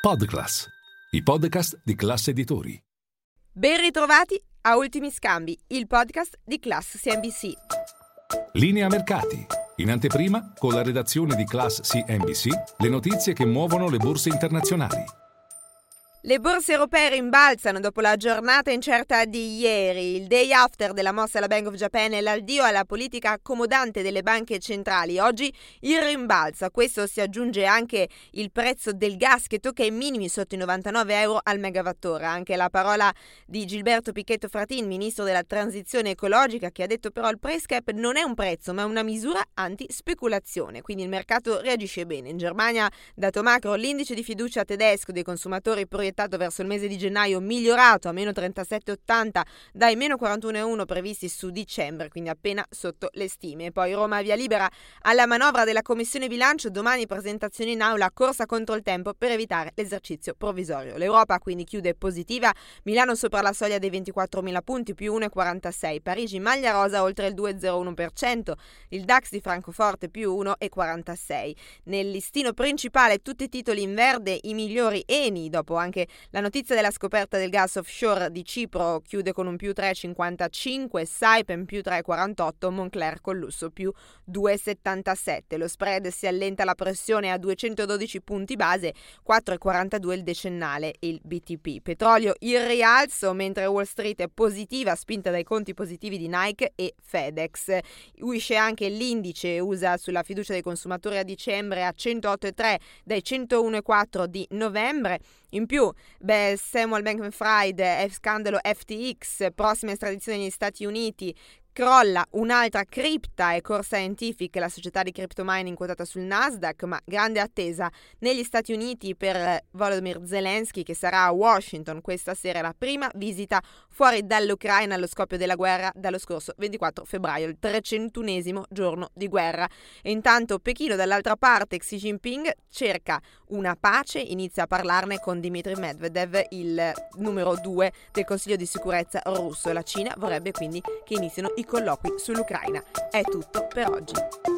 Podclass, i podcast di classe editori. Ben ritrovati a Ultimi Scambi, il podcast di Class CNBC. Linea mercati. In anteprima, con la redazione di Class CNBC, le notizie che muovono le borse internazionali. Le borse europee rimbalzano dopo la giornata incerta di ieri, il day after della mossa alla Bank of Japan e l'addio alla politica accomodante delle banche centrali. Oggi il rimbalzo, a questo si aggiunge anche il prezzo del gas che tocca i minimi sotto i 99 euro al megawattora. Anche la parola di Gilberto Picchetto Fratin, ministro della transizione ecologica, che ha detto però il price cap non è un prezzo ma una misura anti-speculazione, quindi il mercato reagisce bene. In Germania, dato macro, l'indice di fiducia tedesco dei consumatori proiettato proiettato verso il mese di gennaio migliorato a meno 37,80 dai meno 41,1 previsti su dicembre, quindi appena sotto le stime. Poi Roma via libera alla manovra della Commissione Bilancio, domani presentazione in aula, corsa contro il tempo per evitare l'esercizio provvisorio. L'Europa quindi chiude positiva, Milano sopra la soglia dei 24.000 punti più 1,46, Parigi maglia rosa oltre il 2,01%, il DAX di Francoforte più 1,46. Nel listino principale tutti i titoli in verde, i migliori Eni dopo anche anche la notizia della scoperta del gas offshore di Cipro chiude con un più 3,55, Saipem più 3,48, Moncler con lusso più 2,77. Lo spread si allenta la pressione a 212 punti base, 4,42 il decennale il BTP. Petrolio in rialzo mentre Wall Street è positiva, spinta dai conti positivi di Nike e FedEx. Usce anche l'indice USA sulla fiducia dei consumatori a dicembre a 108,3 dai 101,4 di novembre. In più, beh, Samuel Bankman-Fried, scandalo FTX, prossima estradizione negli Stati Uniti, Crolla un'altra cripta e Core Scientific, la società di crypto mining quotata sul Nasdaq, ma grande attesa negli Stati Uniti per Volodymyr Zelensky che sarà a Washington questa sera la prima visita fuori dall'Ucraina allo scoppio della guerra dallo scorso 24 febbraio, il 301 giorno di guerra. E intanto Pechino dall'altra parte Xi Jinping cerca una pace, inizia a parlarne con Dmitry Medvedev, il numero due del Consiglio di sicurezza russo. La Cina vorrebbe quindi che inizino i colloqui sull'Ucraina. È tutto per oggi.